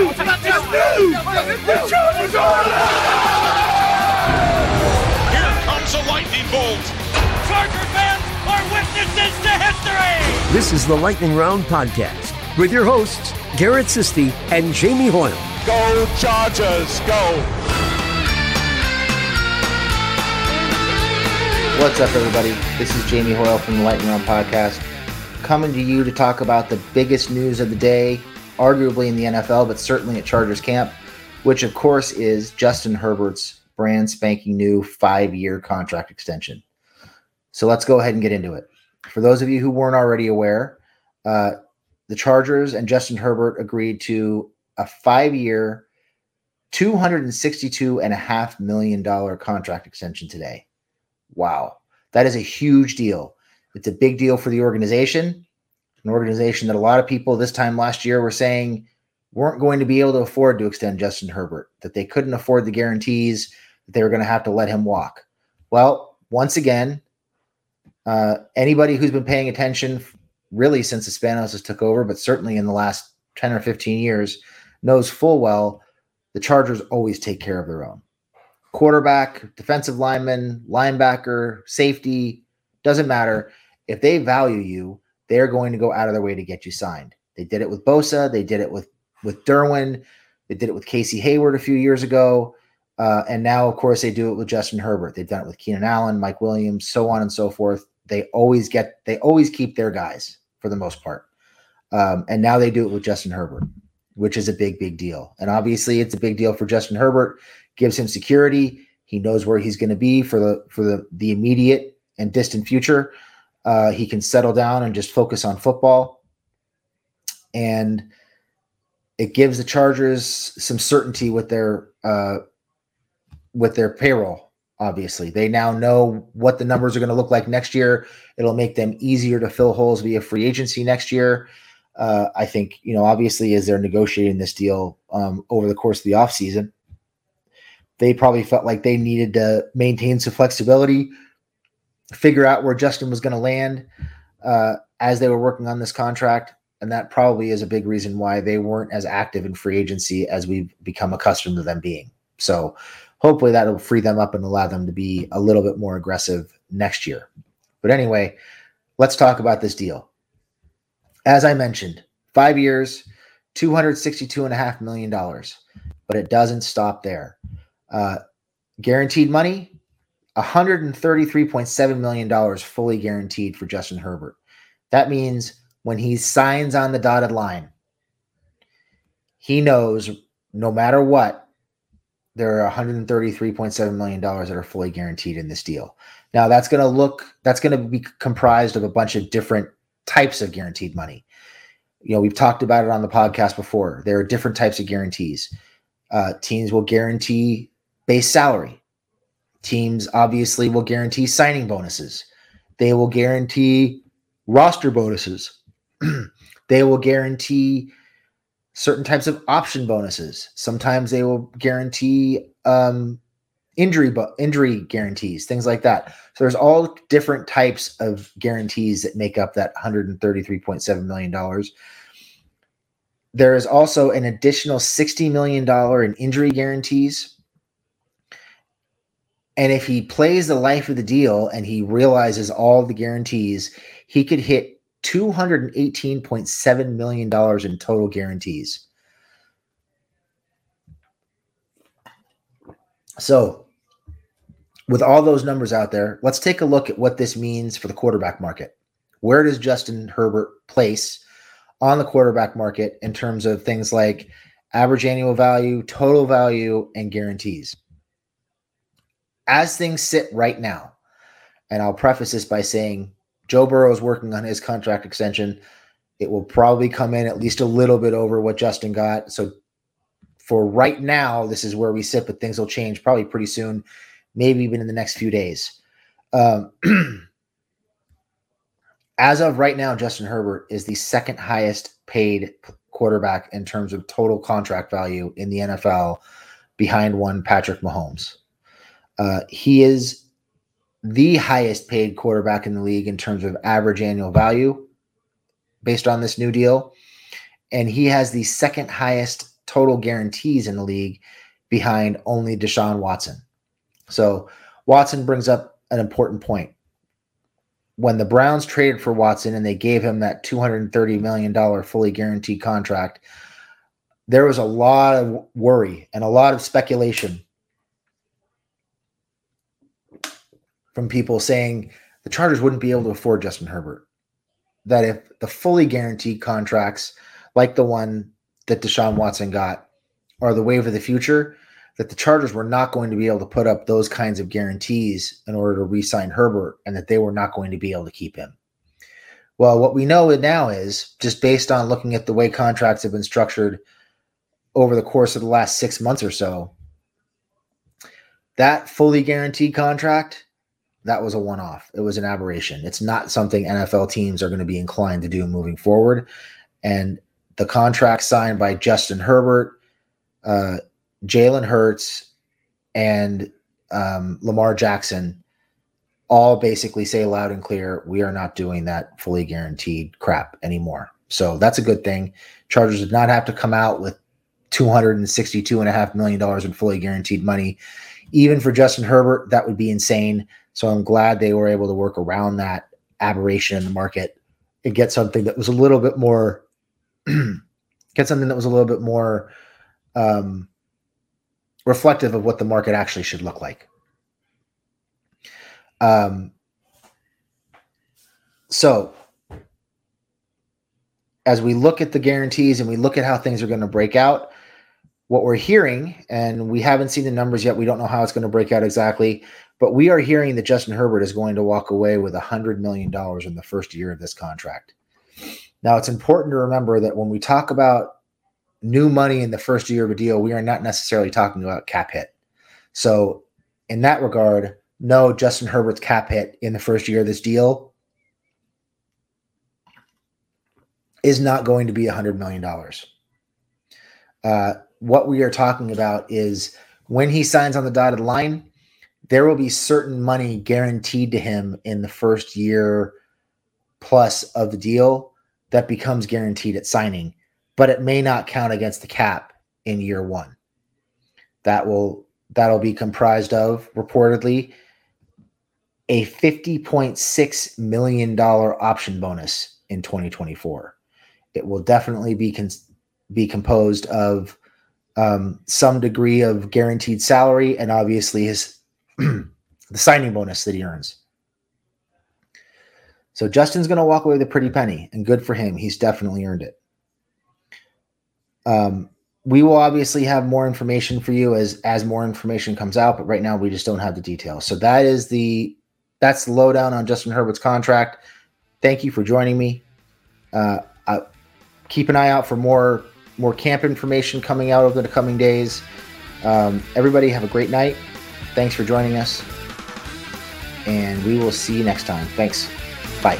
New! It's new! The Chargers are Here comes a lightning bolt. Charger fans are witnesses to history! This is the Lightning Round podcast with your hosts, Garrett Sisti and Jamie Hoyle. Go Chargers, go! What's up, everybody? This is Jamie Hoyle from the Lightning Round Podcast, coming to you to talk about the biggest news of the day, arguably in the NFL, but certainly at Chargers camp, which of course is Justin Herbert's brand spanking new five year contract extension. So let's go ahead and get into it. For those of you who weren't already aware, uh, the Chargers and Justin Herbert agreed to a five year, $262.5 million contract extension today. Wow. That is a huge deal. It's a big deal for the organization, an organization that a lot of people this time last year were saying weren't going to be able to afford to extend Justin Herbert, that they couldn't afford the guarantees, that they were going to have to let him walk. Well, once again, uh, anybody who's been paying attention really since the Spanos took over, but certainly in the last 10 or 15 years, knows full well the Chargers always take care of their own quarterback, defensive lineman, linebacker, safety, doesn't matter. If they value you, they're going to go out of their way to get you signed. They did it with Bosa, they did it with with Derwin, they did it with Casey Hayward a few years ago, uh, and now of course they do it with Justin Herbert. They've done it with Keenan Allen, Mike Williams, so on and so forth. They always get they always keep their guys for the most part, um, and now they do it with Justin Herbert, which is a big big deal. And obviously it's a big deal for Justin Herbert gives him security. He knows where he's going to be for the for the the immediate and distant future. Uh, he can settle down and just focus on football, and it gives the Chargers some certainty with their uh, with their payroll. Obviously, they now know what the numbers are going to look like next year. It'll make them easier to fill holes via free agency next year. Uh, I think you know, obviously, as they're negotiating this deal um, over the course of the offseason, they probably felt like they needed to maintain some flexibility, figure out where Justin was going to land uh, as they were working on this contract. And that probably is a big reason why they weren't as active in free agency as we've become accustomed to them being. So hopefully that'll free them up and allow them to be a little bit more aggressive next year. But anyway, let's talk about this deal. As I mentioned, five years, $262.5 million, but it doesn't stop there. Uh, guaranteed money, $133.7 million fully guaranteed for Justin Herbert. That means when he signs on the dotted line, he knows no matter what, there are $133.7 million that are fully guaranteed in this deal. Now, that's going to look, that's going to be comprised of a bunch of different types of guaranteed money. You know, we've talked about it on the podcast before. There are different types of guarantees. Uh, teams will guarantee base salary. Teams obviously will guarantee signing bonuses. They will guarantee roster bonuses. they will guarantee certain types of option bonuses. Sometimes they will guarantee um, injury bu- injury guarantees, things like that. So there's all different types of guarantees that make up that 133.7 million dollars. There is also an additional 60 million dollar in injury guarantees And if he plays the life of the deal and he realizes all the guarantees, he could hit $218.7 million in total guarantees. So, with all those numbers out there, let's take a look at what this means for the quarterback market. Where does Justin Herbert place on the quarterback market in terms of things like average annual value, total value, and guarantees? As things sit right now, and I'll preface this by saying Joe Burrow is working on his contract extension. It will probably come in at least a little bit over what Justin got. So for right now, this is where we sit, but things will change probably pretty soon, maybe even in the next few days. Um, as of right now, Justin Herbert is the second highest paid quarterback in terms of total contract value in the NFL, behind one Patrick Mahomes. Uh, he is the highest paid quarterback in the league in terms of average annual value based on this new deal. And he has the second highest total guarantees in the league behind only Deshaun Watson. So Watson brings up an important point. When the Browns traded for Watson and they gave him that $230 million fully guaranteed contract, there was a lot of worry and a lot of speculation from people saying the Chargers wouldn't be able to afford Justin Herbert. That if the fully guaranteed contracts, like the one that Deshaun Watson got are the wave of the future, that the Chargers were not going to be able to put up those kinds of guarantees in order to re sign Herbert and that they were not going to be able to keep him. Well, what we know now is just based on looking at the way contracts have been structured over the course of the last six months or so, that fully guaranteed contract, that was a one off. It was an aberration. It's not something NFL teams are going to be inclined to do moving forward. And the contract signed by Justin Herbert, uh, Jalen Hurts, and um, Lamar Jackson all basically say loud and clear, we are not doing that fully guaranteed crap anymore. So that's a good thing. Chargers did not have to come out with $262.5 million in fully guaranteed money. Even for Justin Herbert, that would be insane. So I'm glad they were able to work around that aberration in the market and get something that was a little bit more get something that was a little bit more um, reflective of what the market actually should look like. Um, so, as we look at the guarantees and we look at how things are going to break out, what we're hearing, and we haven't seen the numbers yet, we don't know how it's going to break out exactly, but we are hearing that Justin Herbert is going to walk away with $100 million in the first year of this contract. Now, it's important to remember that when we talk about new money in the first year of a deal, we are not necessarily talking about cap hit. So, in that regard, no, Justin Herbert's cap hit in the first year of this deal is not going to be $100 million. Uh, what we are talking about is when he signs on the dotted line, there will be certain money guaranteed to him in the first year plus of the deal that becomes guaranteed at signing, but it may not count against the cap in year one. That will that'll be comprised of reportedly a $50.6 million option bonus in 2024. It will definitely be con- be composed of um, some degree of guaranteed salary and obviously his the signing bonus that he earns. So Justin's going to walk away with a pretty penny, and good for him. He's definitely earned it. Um, we will obviously have more information for you as as more information comes out, but right now we just don't have the details. So that is the that's the lowdown on Justin Herbert's contract. Thank you for joining me. Uh, I, keep an eye out for more more camp information coming out over the coming days. Um, everybody have a great night. Thanks for joining us, and we will see you next time. Thanks. Bye.